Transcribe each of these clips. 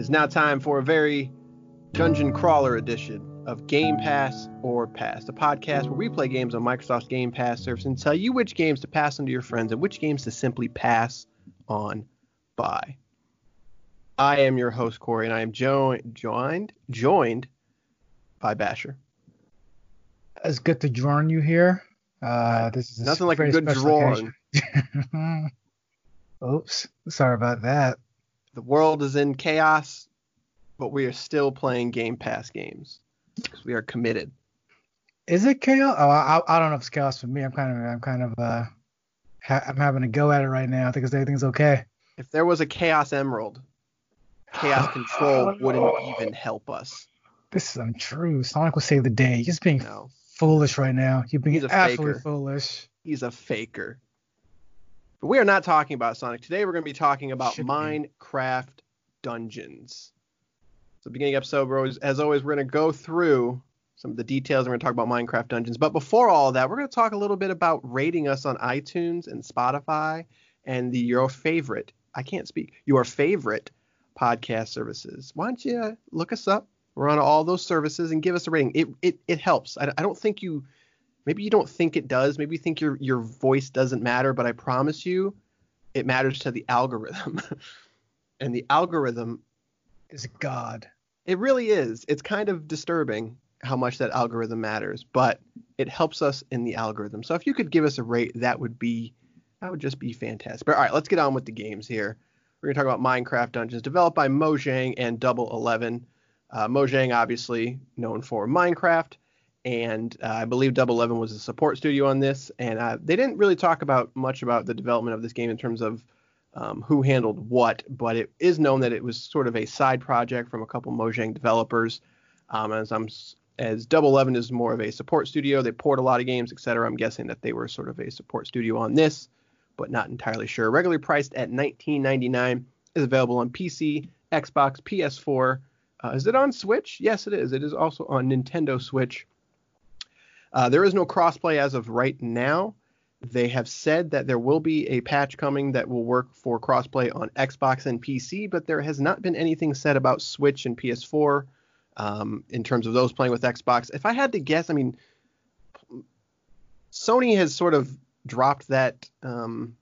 It is now time for a very dungeon crawler edition of Game Pass or Pass, the podcast where we play games on Microsoft's Game Pass service and tell you which games to pass on to your friends and which games to simply pass on by. I am your host Corey, and I am jo- joined joined by Basher. It's good to join you here. Uh, this is Nothing like a good drawing. Oops, sorry about that. The world is in chaos, but we are still playing Game Pass games because we are committed. Is it chaos? Oh, I, I don't know if it's chaos for me. I'm kind of I'm kind of uh ha- I'm having a go at it right now. I think it's, everything's okay. If there was a Chaos Emerald, Chaos Control wouldn't even help us. This is untrue. Sonic will save the day. You're just being No, foolish right now. You're being He's a absolutely faker. foolish. he's a faker. But we are not talking about Sonic today. We're going to be talking about Should be. Minecraft Dungeons. So, beginning episode, we're always, as always, we're going to go through some of the details. We're going to talk about Minecraft Dungeons. But before all that, we're going to talk a little bit about rating us on iTunes and Spotify and the your favorite. I can't speak. Your favorite podcast services. Why don't you look us up? We're on all those services and give us a rating. It it it helps. I, I don't think you maybe you don't think it does. Maybe you think your your voice doesn't matter, but I promise you it matters to the algorithm. and the algorithm Is God. it really is. It's kind of disturbing how much that algorithm matters, but it helps us in the algorithm. So if you could give us a rate, that would be that would just be fantastic. But all right, let's get on with the games here. We're gonna talk about Minecraft Dungeons, developed by Mojang and Double Eleven. Uh, Mojang, obviously known for Minecraft, and uh, I believe Double Eleven was a support studio on this. And uh, they didn't really talk about much about the development of this game in terms of um, who handled what, but it is known that it was sort of a side project from a couple Mojang developers. Um, as I'm as Double Eleven is more of a support studio, they port a lot of games, etc. I'm guessing that they were sort of a support studio on this, but not entirely sure. Regularly priced at 19.99, is available on PC, Xbox, PS4. Uh, is it on Switch? Yes, it is. It is also on Nintendo Switch. Uh, there is no crossplay as of right now. They have said that there will be a patch coming that will work for crossplay on Xbox and PC, but there has not been anything said about Switch and PS4 um, in terms of those playing with Xbox. If I had to guess, I mean, Sony has sort of dropped that um,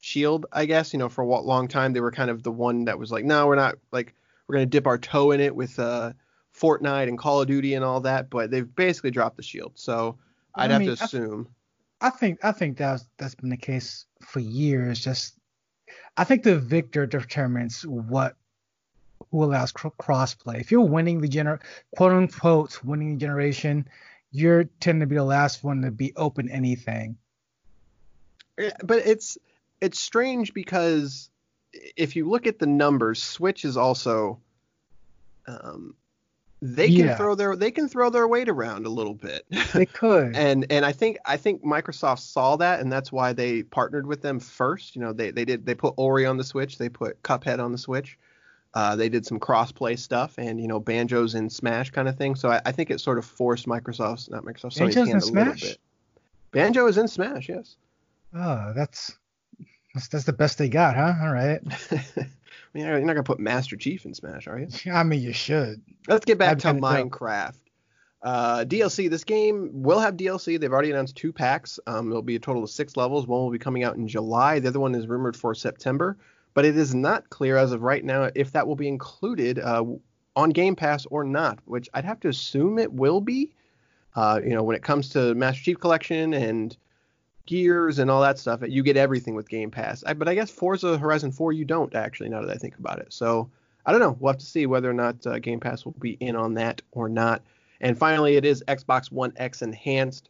shield, I guess. You know, for a long time they were kind of the one that was like, no, we're not like we're gonna dip our toe in it with uh, Fortnite and Call of Duty and all that, but they've basically dropped the shield. So I'd I have mean, to I- assume. I think I think that's that's been the case for years. Just I think the victor determines what who allows cr- crossplay. If you're winning the gener quote unquote winning the generation, you're tend to be the last one to be open anything. But it's it's strange because if you look at the numbers, Switch is also um, they can Yeah. throw their they can throw their weight around a little bit. They could. and and I think I think Microsoft saw that and that's why they partnered with them first. You know, they they did they put Ori on the Switch, they put Cuphead on the Switch. Uh, they did some cross-play stuff and you know Banjo's in Smash kind of thing. So I, I think it sort of forced Microsoft's not Microsoft Sony's Banjo's in hand a little bit. Banjo is in Smash, yes. oh, that's that's, that's the best they got, huh? All right. I mean, you're not gonna put Master Chief in Smash, are you? I mean, you should. Let's get back to be kinda dope. Minecraft. Uh, DLC. This game will have DLC. They've already announced two packs. Um, it'll be a total of six levels. One will be coming out in July. The other one is rumored for September. But it is not clear as of right now if that will be included uh, on Game Pass or not. Which I'd have to assume it will be. Uh, you know, when it comes to Master Chief Collection and gears and all that stuff, you get everything with Game Pass. I, but I guess Forza Horizon 4 you don't actually. Now that I think about it, so I don't know. We'll have to see whether or not uh, Game Pass will be in on that or not. And finally, it is Xbox One X enhanced,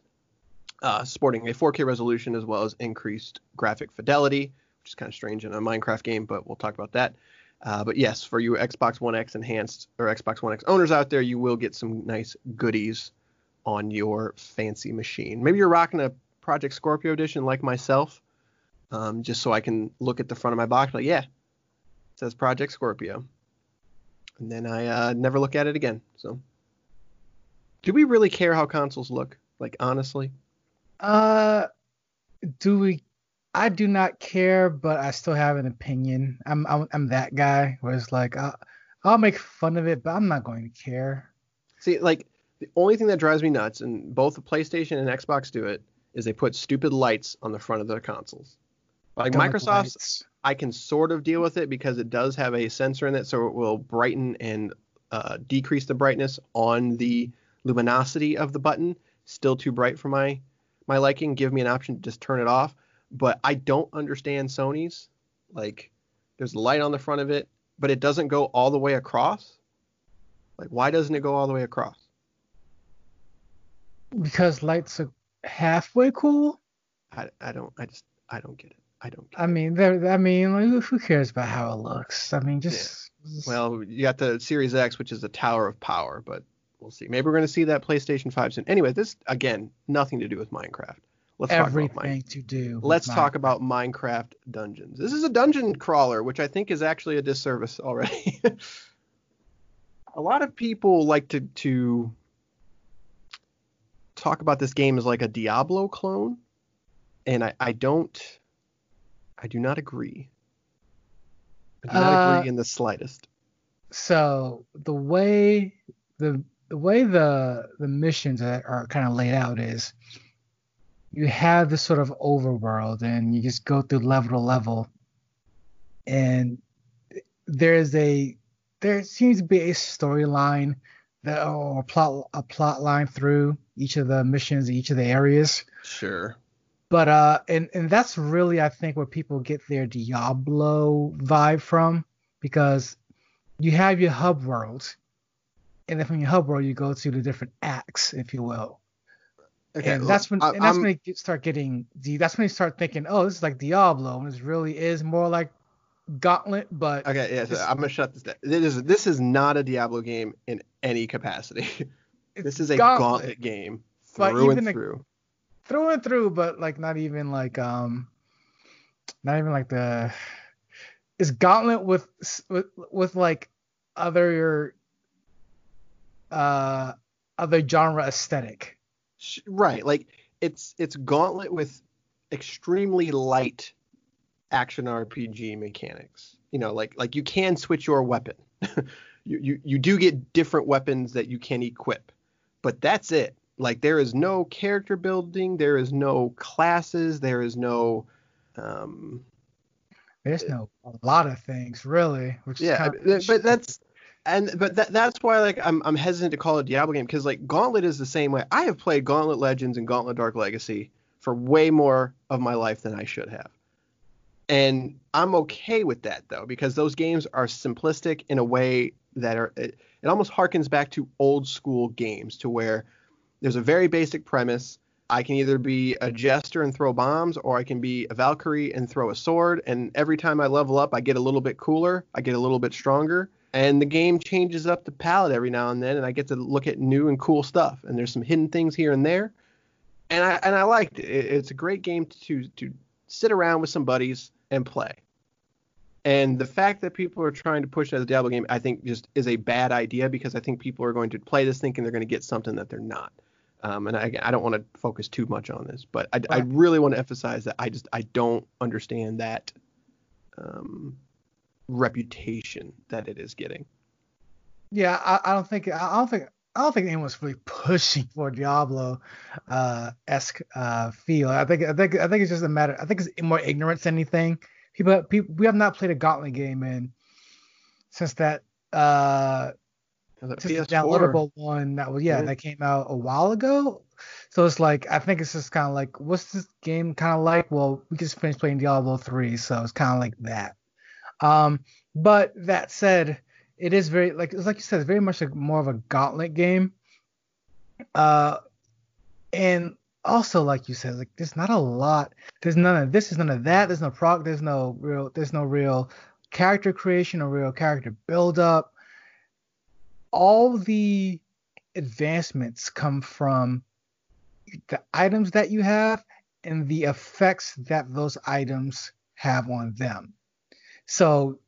uh, sporting a 4K resolution as well as increased graphic fidelity, which is kind of strange in a Minecraft game, but we'll talk about that. Uh, but yes, for you Xbox One X enhanced or Xbox One X owners out there, you will get some nice goodies on your fancy machine. Maybe you're rocking a Project Scorpio edition like myself, um, just so I can look at the front of my box like, yeah, it says Project Scorpio, and then I uh, never look at it again. So, do we really care how consoles look? Like honestly? Uh, do we? I do not care, but I still have an opinion. I'm I'm, I'm that guy where it's like I'll, I'll make fun of it, but I'm not going to care. See, like the only thing that drives me nuts, and both the PlayStation and Xbox do it, is they put stupid lights on the front of their consoles. Like Don't Microsoft's, lights. I can sort of deal with it because it does have a sensor in it, so it will brighten and uh, decrease the brightness on the luminosity of the button. Still too bright for my my liking. Give me an option to just turn it off. But I don't understand Sony's. Like, there's light on the front of it, but it doesn't go all the way across. Like, why doesn't it go all the way across? because lights are halfway cool. I, I don't I just I don't get it. I don't get I mean, they're, I mean, like, who- cares about how it looks? I mean, just, just- Well, you got the Series X, which is the Tower of Power, but we'll see. Maybe we're gonna see that PlayStation 5 soon. Anyway, this again, nothing to do with Minecraft. Let's talk about everything to do. Let's Minecraft. talk about Minecraft dungeons. This is a dungeon crawler, which I think is actually a disservice already. a lot of people like to to talk about this game as like a Diablo clone, and I, I don't I do not agree. I do not Uh, agree in the slightest. So the way the the way the the missions are, are kind of laid out is you have this sort of overworld and you just go through level to level and there's a there seems to be a storyline that or a plot a plot line through each of the missions each of the areas Sure. but uh and and that's really i think where people get their diablo vibe from because you have your hub world and then from your hub world you go to the different acts if you will Okay. and that's when I- and that's I'm- when you start getting the that's when you start thinking oh this is like diablo and this really is more like gauntlet but Okay, yeah, so I'm gonna shut this down. This is this is not a Diablo game in any capacity. this is a Gauntlet. gauntlet game But through even and through. through and through, but like not even like um, not even like the it's Gauntlet with with with like other uh other genre aesthetic. Right, like it's it's Gauntlet with extremely light action RPG mechanics. You know, like like you can switch your weapon. you, you you do get different weapons that you can equip, but that's it. Like there is no character building, there is no classes, there is no um There's no a lot of things really, which is yeah, but- but that's and but that, that's why like I'm I'm hesitant to call it a Diablo game because like Gauntlet is the same way. I have played Gauntlet Legends and Gauntlet Dark Legacy for way more of my life than I should have. And I'm okay with that though because those games are simplistic in a way that are it, it almost harkens back to old school games to where there's a very basic premise. I can either be a jester and throw bombs, or I can be a Valkyrie and throw a sword. And every time I level up, I get a little bit cooler, I get a little bit stronger, and the game changes up the palette every now and then, and I get to look at new and cool stuff. And there's some hidden things here and there, and I and I liked it. it it's a great game to to sit around with some buddies and play. And the fact that people are trying to push it as a Diablo game, I think, just is a bad idea because I think people are going to play this thinking they're going to get something that they're not. Um, and I, I don't want to focus too much on this, but I, I really want to emphasize that I just I don't understand that um, reputation that it is getting. yeah, I, I don't think I don't think I don't think anyone's really pushing for Diablo uh esque uh feel. I think I think I think it's just a matter. I think it's more ignorance than anything. People, people we have not played a Gauntlet game in since that uh since the PS4? downloadable one that was yeah, Yeah. that came out a while ago. So it's like I think it's just kind of like what's this game kind of like? Well, we just finished playing Diablo 3, so it's kind of like that. Um, but that said, it is very like it's like you said, very much like more of a gauntlet game. Uh, and also like you said, like there's not a lot. There's none of this. Is none of that. There's no prog. There's no real. There's no real character creation, or real character build up. All the advancements come from the items that you have and the effects that those items have on them. So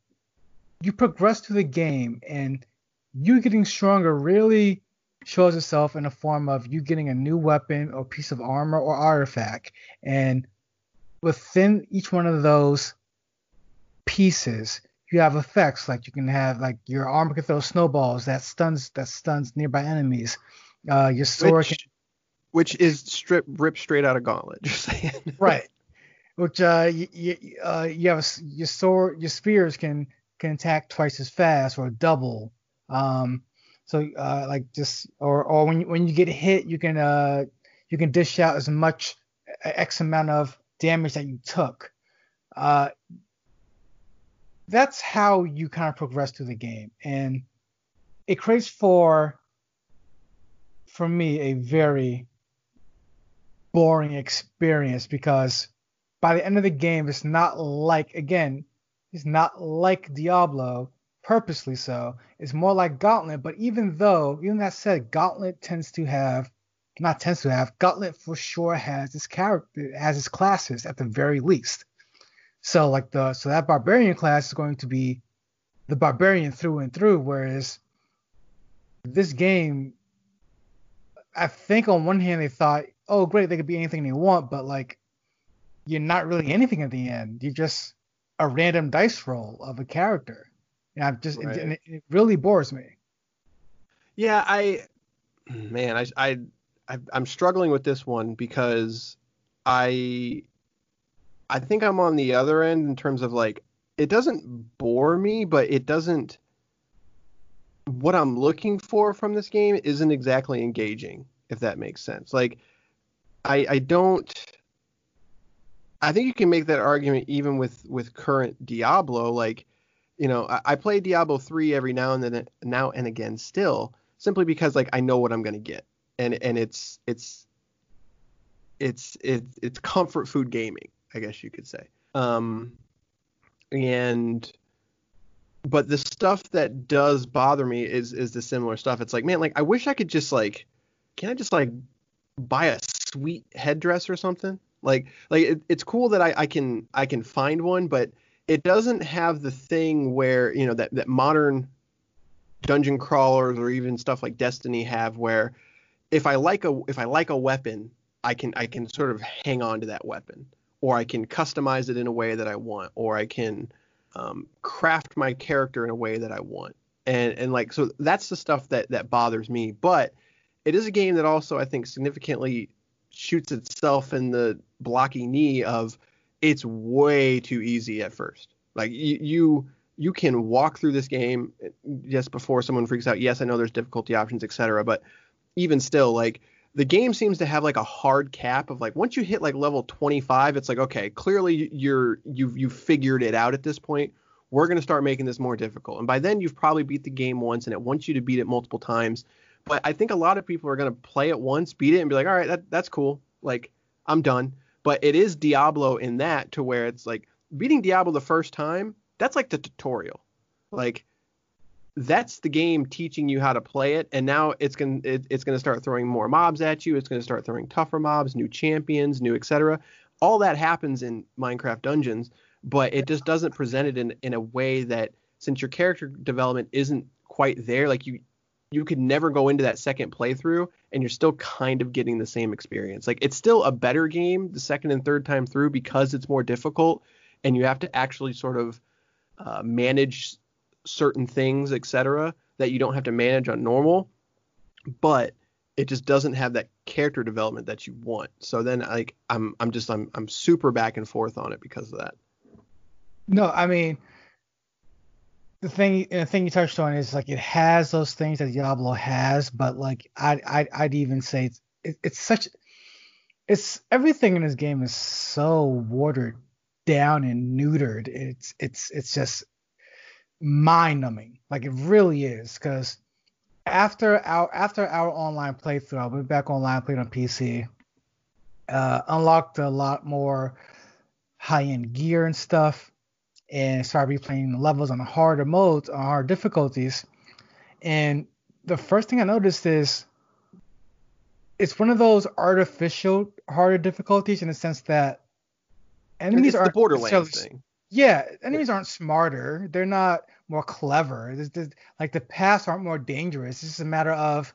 you progress through the game and you getting stronger really shows itself in the form of you getting a new weapon or piece of armor or artifact. And within each one of those pieces, you have effects like you can have like your armor can throw snowballs that stuns that stuns nearby enemies. Uh, your sword which, can, which is strip ripped straight out of Gauntlet. Just saying. right. Which uh, you, you, uh, you have a, your sword, your spears can can attack twice as fast or double. Um, so uh, like just or or when you, when you get hit, you can uh you can dish out as much x amount of damage that you took. Uh, that's how you kind of progress through the game, and it creates for for me a very boring experience because by the end of the game, it's not like again, it's not like Diablo, purposely so. It's more like Gauntlet, but even though, even that said, Gauntlet tends to have, not tends to have, Gauntlet for sure has its character, has its classes at the very least. So like the, so that barbarian class is going to be the barbarian through and through, whereas this game, I think on one hand they thought, oh great, they could be anything they want, but like you're not really anything at the end. You're just a random dice roll of a character. And I'm just right. it, it, really bores me. Yeah, I man, I I I'm struggling with this one because I I think I'm on the other end in terms of like it doesn't bore me, but it doesn't what I'm looking for from this game isn't exactly engaging, if that makes sense. Like I I don't I think you can make that argument even with with current Diablo. Like, you know, I, I play Diablo three every now and then, now and again, still simply because like I know what I'm gonna get, and and it's it's it's it's it's comfort food gaming, I guess you could say. Um, and but the stuff that does bother me is is the similar stuff. It's like, man, like I wish I could just like, can I just like buy a sweet headdress or something? Like like it, it's cool that I, I can I can find one, but it doesn't have the thing where you know that that modern dungeon crawlers or even stuff like Destiny have where if I like a if I like a weapon, I can I can sort of hang on to that weapon, or I can customize it in a way that I want, or I can um, craft my character in a way that I want, and and like so that's the stuff that that bothers me. But it is a game that also I think significantly shoots itself in the blocky knee of it's way too easy at first. Like you, you you can walk through this game just before someone freaks out. Yes, I know there's difficulty options, etc. But even still, like the game seems to have like a hard cap of like once you hit like level 25, it's like okay, clearly you're you've you've figured it out at this point. We're gonna start making this more difficult, and by then you've probably beat the game once, and it wants you to beat it multiple times. But I think a lot of people are gonna play it once, beat it, and be like, all right, that, that's cool. Like I'm done. But it is Diablo in that to where it's like beating Diablo the first time, that's like the tutorial. Like that's the game teaching you how to play it and now it's going it, it's going to start throwing more mobs at you it's going to start throwing tougher mobs new champions new etc all that happens in minecraft dungeons but it just doesn't present it in in a way that since your character development isn't quite there like you you could never go into that second playthrough and you're still kind of getting the same experience. Like it's still a better game the second and third time through because it's more difficult and you have to actually sort of uh, manage certain things, etc., that you don't have to manage on normal. But it just doesn't have that character development that you want. So then like I'm I'm just I'm I'm super back and forth on it because of that. No, I mean the thing the thing you touched on is like it has those things that Diablo has, but like I I I'd even say it's it, it's such it's everything in this game is so watered down and neutered. It's it's it's just mind numbing. Like it really is because after our after our online playthrough, I went back online, played on PC, uh, unlocked a lot more high end gear and stuff and started replaying the levels on harder modes, on hard difficulties. And the first thing I noticed is it's one of those artificial harder difficulties in the sense that enemies are the Borderlands thing. Yeah, enemies aren't smarter. They're not more clever. There's, there's, like the paths aren't more dangerous. It's just a matter of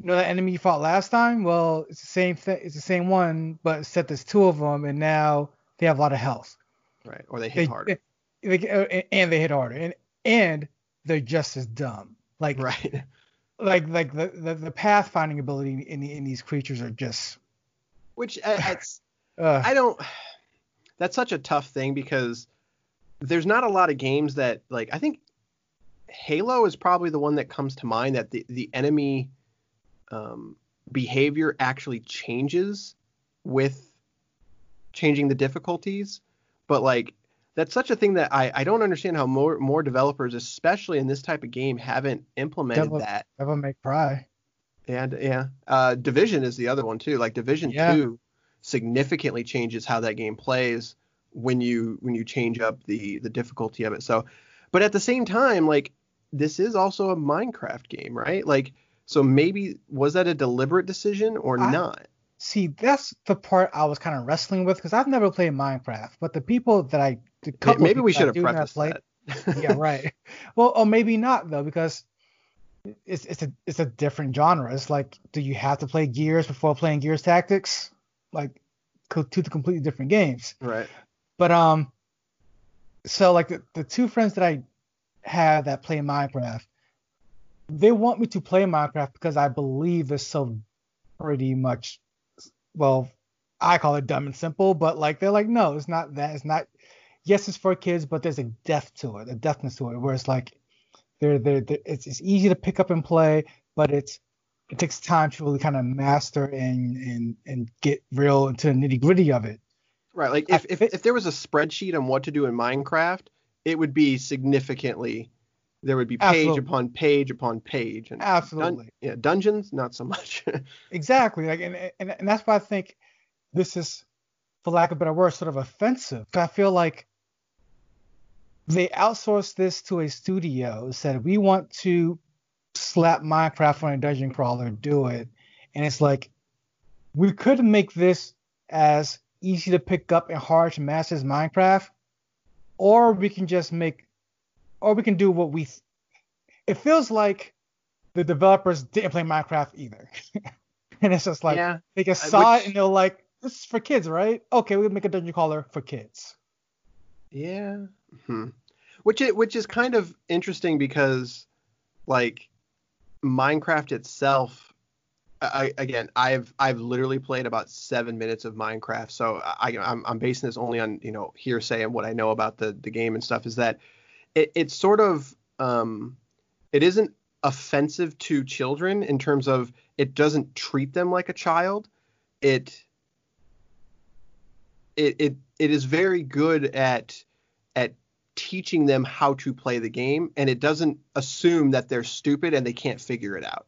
you know that enemy you fought last time. Well, it's the same thing. It's the same one, but set there's two of them, and now they have a lot of health. Right, or they hit they, harder. They, they, uh, and they hit harder, and and they're just as dumb. Like right. Like like the the, the path finding ability in in these creatures are just. Which it's uh, I don't. That's such a tough thing because there's not a lot of games that like I think Halo is probably the one that comes to mind that the the enemy um, behavior actually changes with changing the difficulties. But like that's such a thing that I, I don't understand how more more developers, especially in this type of game, haven't implemented Devil, that. Devil May Cry. And yeah, uh, Division is the other one too. Like Division yeah. Two significantly changes how that game plays when you when you change up the the difficulty of it. So, but at the same time, like this is also a Minecraft game, right? Like, so maybe was that a deliberate decision or I, not? See, that's the part I was kind of wrestling with because I've never played Minecraft, but the people that I the maybe we should have prefaced that. yeah, right. Well, or maybe not though because it's it's a it's a different genre. It's like, do you have to play Gears before playing Gears Tactics? Like, two completely different games. Right. But um, so like the, the two friends that I have that play Minecraft, they want me to play Minecraft because I believe it's so pretty much, well, I call it dumb and simple, but like they're like, no, it's not that. It's not. Yes, it's for kids, but there's a depth to it, a depthness to it, where it's like, they're, they're, they're it's, it's easy to pick up and play, but it's it takes time to really kind of master and and and get real into the nitty gritty of it. Right. Like if, if, if there was a spreadsheet on what to do in Minecraft, it would be significantly there would be page Absolutely. upon page upon page. And Absolutely. Dun- yeah, dungeons, not so much. exactly. Like and, and and that's why I think this is, for lack of a better word, sort of offensive. I feel like they outsourced this to a studio, said we want to slap Minecraft on a dungeon crawler, do it. And it's like we could make this as easy to pick up and hard to master as Minecraft, or we can just make, or we can do what we. It feels like the developers didn't play Minecraft either, and it's just like yeah, they just saw which, it and they're like, "This is for kids, right? Okay, we'll make a dungeon crawler for kids." Yeah. Hmm. Which it which is kind of interesting because, like, Minecraft itself I, again, I've I've literally played about seven minutes of Minecraft, so I, I'm I'm basing this only on you know hearsay and what I know about the the game and stuff. Is that it, it's sort of um, it isn't offensive to children in terms of it doesn't treat them like a child. It it it, it is very good at at teaching them how to play the game, and it doesn't assume that they're stupid and they can't figure it out.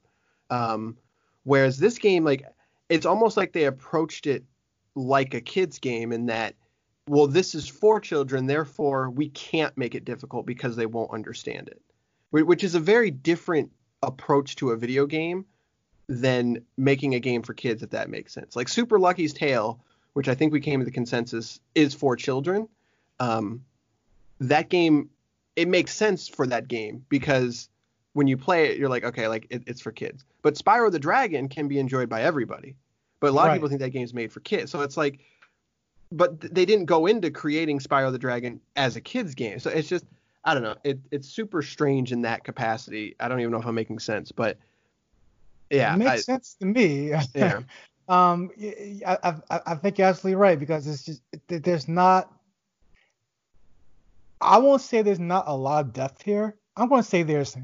Um, Whereas this game, like, it's almost like they approached it like a kid's game in that, well, this is for children, therefore we can't make it difficult because they won't understand it, which is a very different approach to a video game than making a game for kids, if that makes sense. Like Super Lucky's Tale, which I think we came to the consensus is for children. Um, that game, it makes sense for that game because when you play it, you're like, okay, like it, it's for kids. But Spyro the Dragon can be enjoyed by everybody. But a lot right. of people think that game's made for kids. So it's like, but they didn't go into creating Spyro the Dragon as a kids game. So it's just, I don't know. It, it's super strange in that capacity. I don't even know if I'm making sense, but yeah, it makes I, sense to me. Yeah. um, I, I, I think you're absolutely right because it's just there's not. I won't say there's not a lot of depth here. I'm going to say there's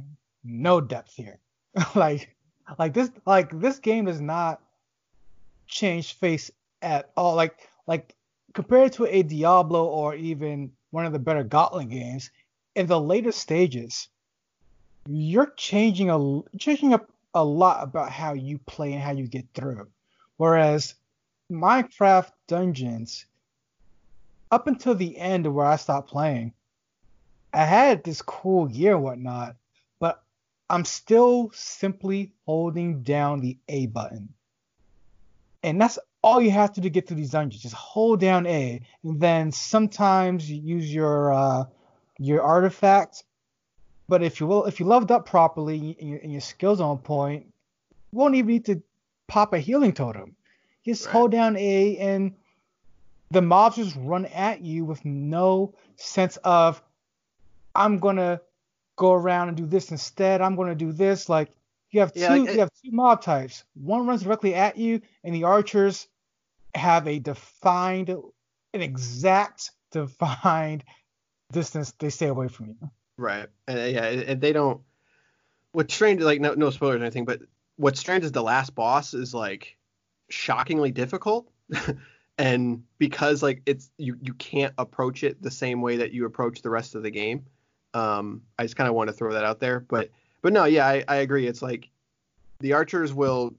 no depth here. like like this like this game does not change face at all. Like like compared to a Diablo or even one of the better Gauntlet games, in the later stages, you're changing a changing up a lot about how you play and how you get through. Whereas Minecraft Dungeons, up until the end where I stopped playing, I had this cool gear and whatnot, but I'm still simply holding down the A button. And that's all you have to do to get through these dungeons. Just hold down A, and then sometimes you use your uh, your artifact. But if you will, if you leveled up properly and your, and your skills on point, you won't even need to pop a healing totem. Just Right. hold down A, and the mobs just run at you with no sense of I'm gonna go around and do this instead. I'm gonna do this. Like you have two, Yeah, like, you have two mob types. One runs directly at you, and the archers have a defined, an exact defined distance they stay away from you. Right. And uh, yeah, and they don't. What's strange, like no no spoilers or anything, but what's strange is the last boss is like shockingly difficult, and because like it's you you can't approach it the same way that you approach the rest of the game. Um, I just kind of want to throw that out there, but but no, yeah, I, I agree. It's like the archers will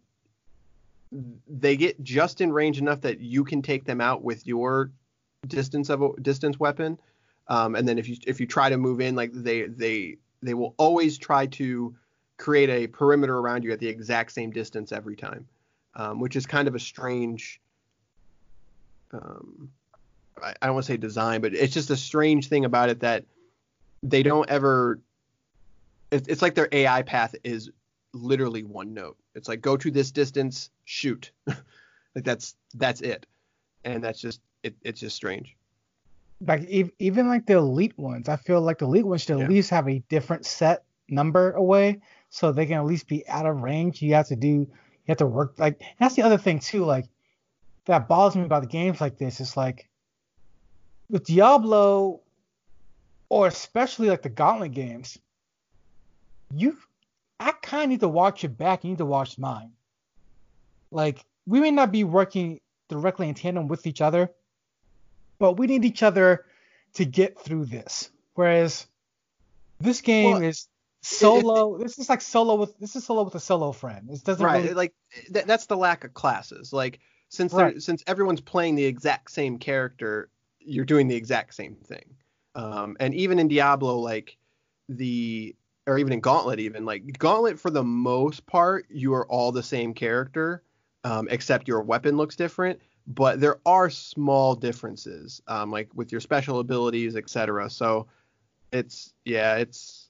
they get just in range enough that you can take them out with your distance of a distance weapon. Um, and then if you if you try to move in, like they they they will always try to create a perimeter around you at the exact same distance every time, um, which is kind of a strange. Um, I, I don't want to say design, but it's just a strange thing about it that they don't ever. It's, it's like their AI path is literally one note. It's like go to this distance, shoot. like that's that's it, and that's just it, it's just strange. Like ev- even like the elite ones, I feel like the elite ones should at Yeah. least have a different set number away, so they can at least be out of range. You have to do, you have to work like that's the other thing too. Like that bothers me about the games like this. It's like with Diablo, or especially like the Gauntlet games, you, I kind of need to watch your back. You need to watch mine. Like we may not be working directly in tandem with each other, but we need each other to get through this. Whereas this game Well, is solo. this is like solo with this is solo with a solo friend. It doesn't right really like th- that's the lack of classes like since Right. they're since everyone's playing the exact same character you're doing the exact same thing um and even in diablo like the or even in gauntlet even like gauntlet for the most part you are all the same character um, except your weapon looks different but there are small differences um, like with your special abilities etc so it's yeah it's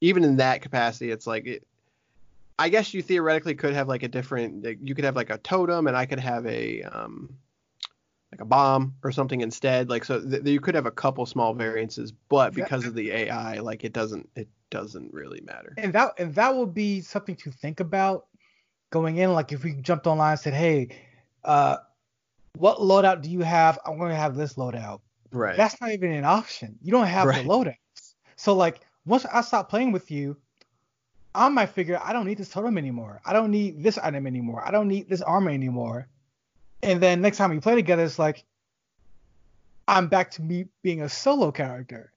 even in that capacity it's like it, I guess you theoretically could have like a different. Like, you could have like a totem, and I could have a um, like a bomb or something instead. Like so, th- you could have a couple small variances, but Yeah. because of the AI, like it doesn't it doesn't really matter. and that and that would be something to think about going in. Like if we jumped online and said, "Hey, uh, what loadout do you have? I'm going to have this loadout." Right. That's not even an option. You don't have Right. the loadouts. So like once I stop playing with you, I might figure I don't need this totem anymore. I don't need this item anymore. I don't need this armor anymore. And then next time we play together, it's like I'm back to me being a solo character.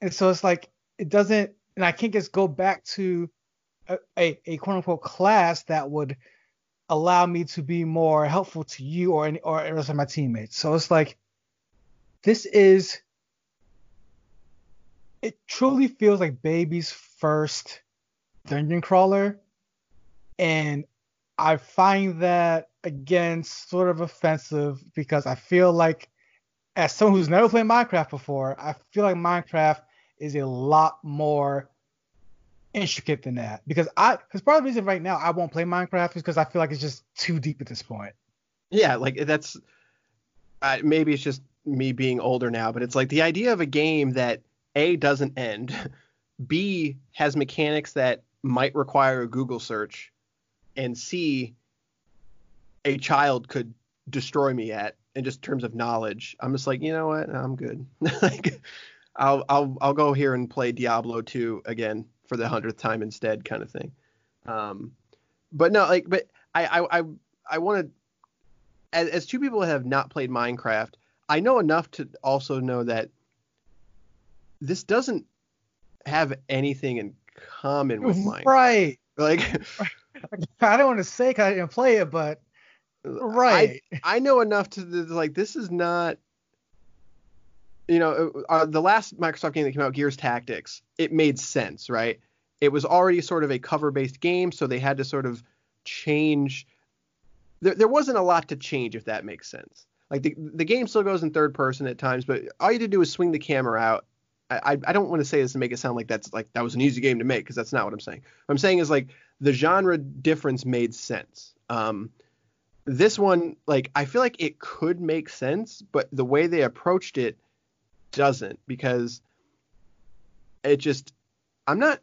And so it's like it doesn't, and I can't just go back to a, a, a quote unquote class that would allow me to be more helpful to you or any, or the rest of my teammates. So it's like this is it truly feels like baby's first dungeon crawler and i find that again sort of offensive because i feel like as someone who's never played minecraft before i feel like minecraft is a lot more intricate than that because i because part of the reason right now i won't play minecraft is because i feel like it's just too deep at this point Yeah, like that's uh, maybe it's just me being older now, but it's like the idea of a game that a doesn't end, b has mechanics that might require a Google search, and c a child could destroy me at in just terms of knowledge. I'm just like, you know what? I'm good. like, I'll I'll I'll go here and play Diablo 2 again for the hundredth time instead, kind of thing. Um, but no, like, but I I I, I want to as, as two people have not played Minecraft, I know enough to also know that this doesn't have anything in common with Minecraft. right Like, i don't want to say because i didn't play it but right I know enough to, like this is not. You know, uh, the last Microsoft game that came out, Gears Tactics, it made sense, right? It was already sort of a cover-based game, so they had to sort of change. There, there wasn't a lot to change, if that makes sense. Like the the game still goes in third person at times, but all you had to do is swing the camera out. I, I don't want to say this to make it sound like that's like that was an easy game to make because that's not what I'm saying. What I'm saying is like the genre difference made sense. Um, this one, like I feel like it could make sense, but the way they approached it doesn't because it just I'm not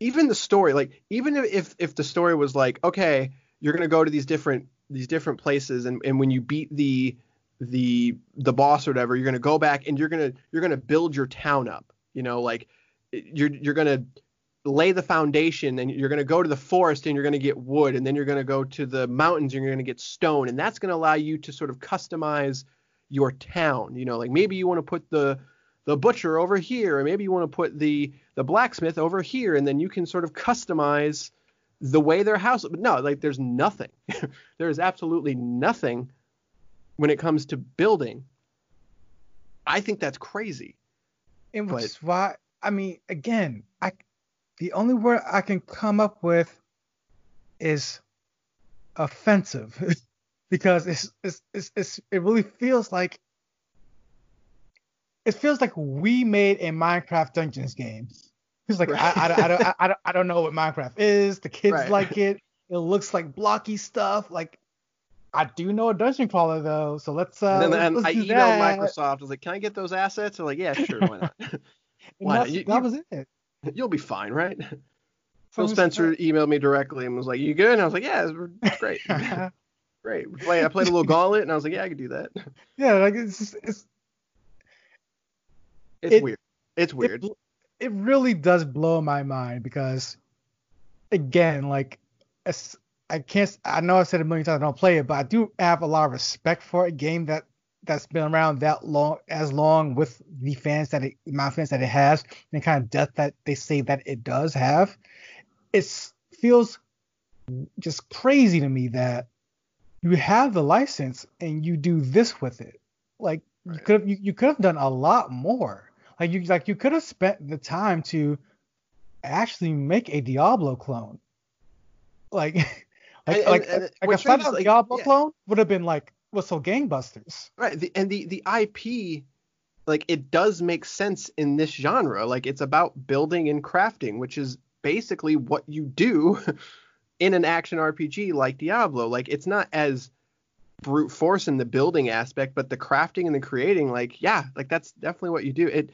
even the story like even if if the story was like okay you're gonna go to these different these different places and and when you beat the the the boss or whatever you're gonna go back and you're gonna you're gonna build your town up you know like you're you're gonna lay the foundation and you're going to go to the forest and you're going to get wood and then you're going to go to the mountains and you're going to get stone and that's going to allow you to sort of customize your town. You know, like maybe you want to put the the butcher over here, or maybe you want to put the the blacksmith over here, and then you can sort of customize the way their house. But no, like there's nothing. there is absolutely nothing when it comes to building. I think that's crazy. And which is why I mean, again, I the only word I can come up with is offensive. because it's, it's it's it's it really feels like it feels like we made a Minecraft Dungeons game. It's like right. I, I, I, don't, I, don't I don't know what Minecraft is. The kids right. like it. It looks like blocky stuff. Like I do know a dungeon crawler though, so let's. Uh, and then let's I emailed. Microsoft. I was like, "Can I get those assets?" They're like, "Yeah, sure, why not?" why not? You, that was it. You'll be fine, right? Phil Spencer emailed me directly and was like, "You good?" And I was like, "Yeah, it's great." great. Play, I played a little gauntlet, and I was like, yeah, I could do that. Yeah, like it's just, it's it's it, weird. It's weird. It, it, really does blow my mind because, again, like, I can't. I know I've said a million times I don't play it, but I do have a lot of respect for a game that that's been around that long, as long with the fans that it, amount of fans that it has, and the kind of depth that they say that it does have. It feels just crazy to me that you have the license and you do this with it. Like right. you could have you, you could have done a lot more. Like you like you could have spent the time to actually make a Diablo clone. Like like and, like, and, like a flat like, Diablo yeah. clone would have been like whistle gangbusters. Right. The, and the the IP like it does make sense in this genre. Like it's about building and crafting, which is basically what you do in an action RPG like Diablo. Like it's not as brute force in the building aspect, but the crafting and the creating, like yeah, like that's definitely what you do. It,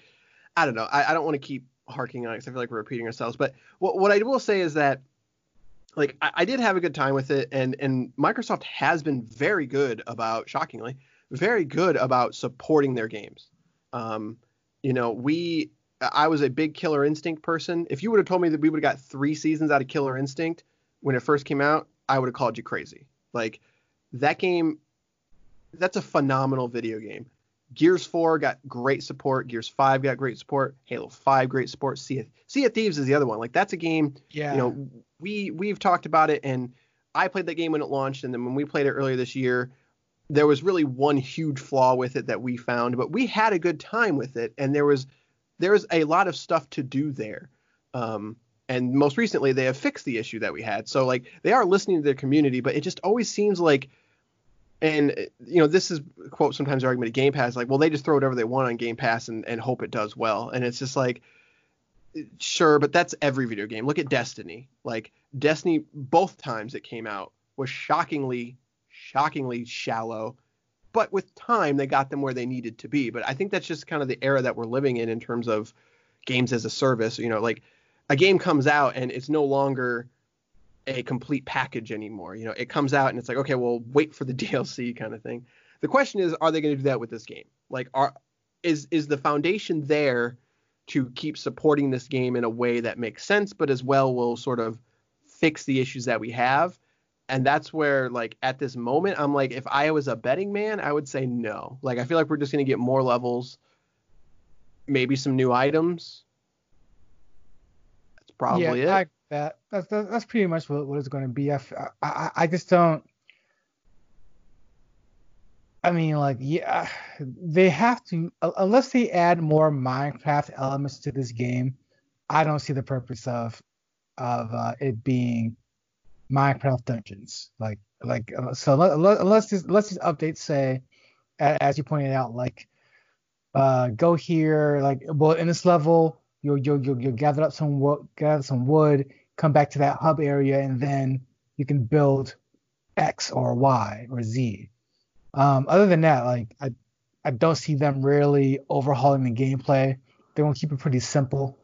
I don't know. I, I don't want to keep harking on it because I feel like we're repeating ourselves. But what what I will say is that like I, I did have a good time with it, and and Microsoft has been very good about, shockingly, very good about supporting their games. Um, you know, we I was a big Killer Instinct person. If you would have told me that we would have got three seasons out of Killer Instinct, when it first came out, I would have called you crazy. Like that game, that's a phenomenal video game. Gears 4 got great support. Gears 5 got great support. Halo 5 great support. Sea of, sea of Thieves is the other one. Like that's a game. Yeah. You know, we we've talked about it, and I played that game when it launched, and then when we played it earlier this year, there was really one huge flaw with it that we found, but we had a good time with it, and there was there was a lot of stuff to do there. Um, and most recently they have fixed the issue that we had. So like they are listening to their community but it just always seems like and you know this is quote sometimes argument of game pass like well they just throw whatever they want on game pass and, and hope it does well. And it's just like sure but that's every video game. Look at destiny. Like destiny both times it came out was shockingly shockingly shallow but with time they got them where they needed to be. But i think that's just kind of the era that we're living in in terms of games as a service you know like a game comes out and it's no longer a complete package anymore. You know, it comes out and it's like, okay, well, wait for the DLC kind of thing. The question is, are they going to do that with this game? Like, are is is the foundation there to keep supporting this game in a way that makes sense, but as well will sort of fix the issues that we have? And that's where, like, at this moment, I'm like, if I was a betting man, I would say no. Like, I feel like we're just going to get more levels, maybe some new items, probably yeah, it. I, that that's that's pretty much what, what it's going to be. I, I I just don't. I mean, like, yeah, they have to unless they add more Minecraft elements to this game. I don't see the purpose of of uh, it being Minecraft dungeons. Like, like uh, so unless these, unless these updates say, as you pointed out, like, uh, go here, like, well, in this level, you'll you'll you'll, you'll gather up some wood, gather some wood, come back to that hub area, and then you can build X or Y or Z. Um, other than that, like I I don't see them really overhauling the gameplay. They want to keep it pretty simple.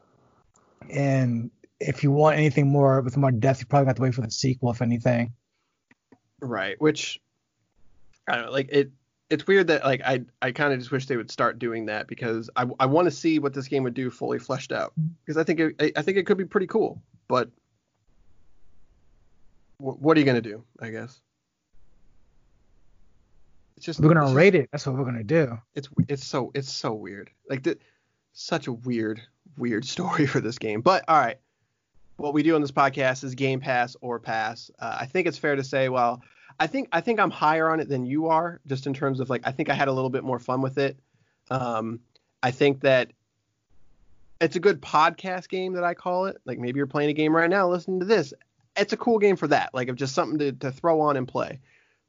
And if you want anything more with more depth, you probably have to wait for the sequel, if anything. Right. Which I don't know, like it. It's weird that like I I kind of just wish they would start doing that because I I want to see what this game would do fully fleshed out because I think it, I think it could be pretty cool. But what are you gonna do? I guess. It's just we're gonna just, rate it. That's what we're gonna do. It's it's so it's so weird. Like the, such a weird weird story for this game. But all right, what we do on this podcast is Game Pass or pass. Uh, I think it's fair to say, well, I think I think I'm higher on it than you are, just in terms of like I think I had a little bit more fun with it. Um, I think that it's a good podcast game that I call it. Like maybe you're playing a game right now, listening to this. It's a cool game for that, like of just something to, to throw on and play.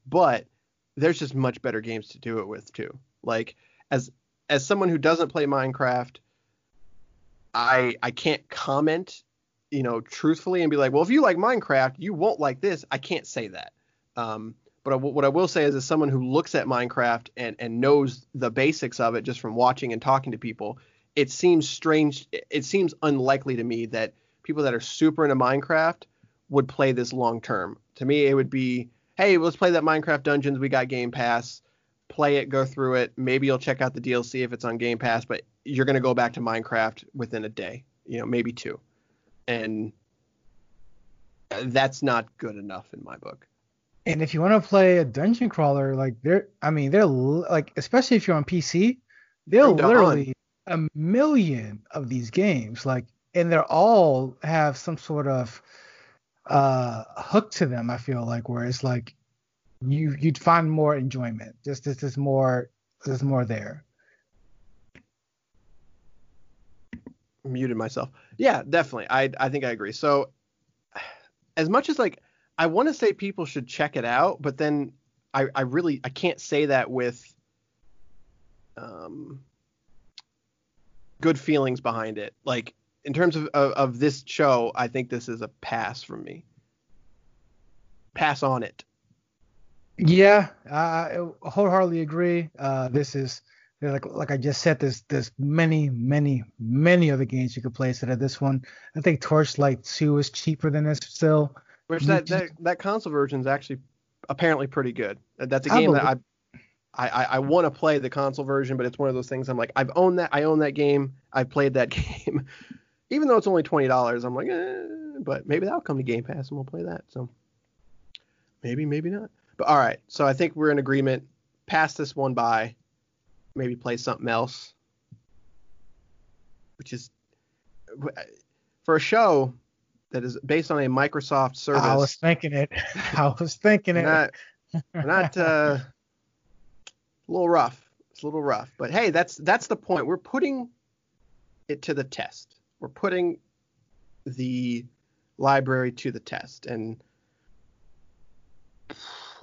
But there's just much better games to do it with too. Like as as someone who doesn't play Minecraft, I I can't comment, you know, truthfully and be like, well, if you like Minecraft, you won't like this. I can't say that. Um, but I, what I will say is, as someone who looks at Minecraft and and knows the basics of it just from watching and talking to people, it seems strange. It seems unlikely to me that people that are super into Minecraft would play this long term. To me, it would be hey, let's play that Minecraft Dungeons. We got Game Pass. Play it, go through it. Maybe you'll check out the DLC if it's on Game Pass, but you're going to go back to Minecraft within a day, you know, maybe two. And that's not good enough in my book. And if you want to play a dungeon crawler, like they're, I mean, they're like, especially if you're on PC, they're literally a million of these games, like, and they're all have some sort of uh, hook to them. I feel like where it's like you you'd find more enjoyment. Just this is more there's more there. Muted myself. Yeah, definitely. I I think I agree. So as much as like I want to say people should check it out, but then I I really I can't say that with um good feelings behind it. Like in terms of, of, of this show, I think this is a pass from me. Pass on it. Yeah, I wholeheartedly agree. Uh, this is like like I just said, there's there's many many many other games you could play instead of this one. I think Torchlight 2 is cheaper than this still. Which that that, that console version is actually apparently pretty good. That's a game that I I, I, I want to play the console version, but it's one of those things I'm like, I've owned that, I own that game, I've played that game even though it's only twenty dollars, I'm like, eh, but maybe that'll come to Game Pass and we'll play that. So maybe, maybe not. But all right, so I think we're in agreement. Pass this one by. Maybe play something else, which is for a show that is based on a Microsoft service. I was thinking it. I was thinking it. Not, not uh, a little rough. It's a little rough, but hey, that's that's the point. We're putting it to the test we're putting the library to the test and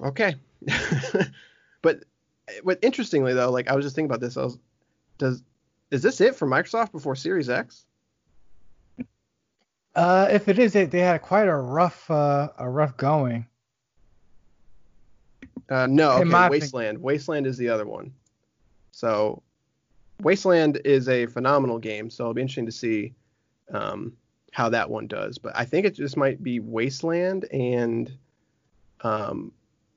okay but but interestingly though like i was just thinking about this i was does is this it for microsoft before series x uh if it is it they had quite a rough uh a rough going uh no okay wasteland opinion. wasteland is the other one so wasteland is a phenomenal game so it'll be interesting to see um, how that one does. But I think it just might be Wasteland and um,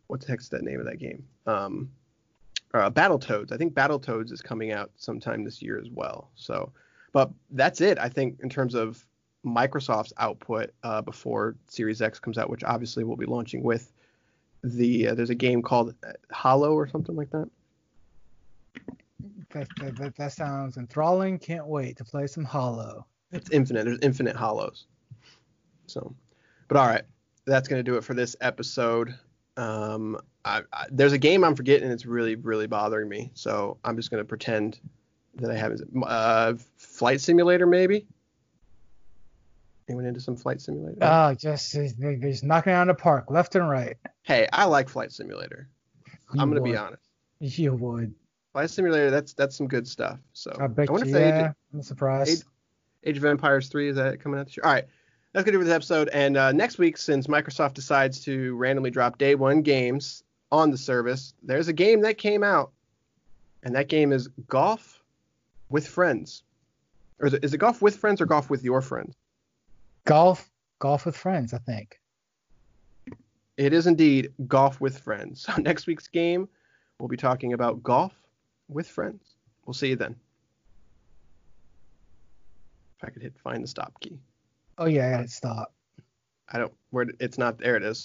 what the heck's that name of that game? Um, uh, Battletoads. I think Battletoads is coming out sometime this year as well. So, but that's it. I think in terms of Microsoft's output uh, before Series X comes out, which obviously we'll be launching with the. Uh, there's a game called Hollow or something like that. That, that, that sounds enthralling. Can't wait to play some Hollow. It's infinite. There's infinite hollows. So, but all right, that's gonna do it for this episode. Um, I, I, there's a game I'm forgetting. It's really really bothering me. So I'm just gonna pretend that I haven't. Uh, flight simulator maybe. Anyone into some flight simulator? Oh, just they're just knocking out the park, left and right. hey, I like flight simulator. You I'm gonna be honest. You would. Flight simulator, that's that's some good stuff. So I bet wonder you. if they Yeah, I'm surprised. Age of Empires 3 is that coming out this year? All right, that's gonna do for this episode. And uh, next week, since Microsoft decides to randomly drop day one games on the service, there's a game that came out, and that game is Golf with Friends. Or is it, is it Golf with Friends or Golf with Your Friends? Golf, golf with friends. I think. It is indeed Golf with Friends. So next week's game, we'll be talking about Golf with Friends. We'll see you then. If I could hit find the stop key. Oh yeah, I gotta stop. I don't. Where it's not there. It is.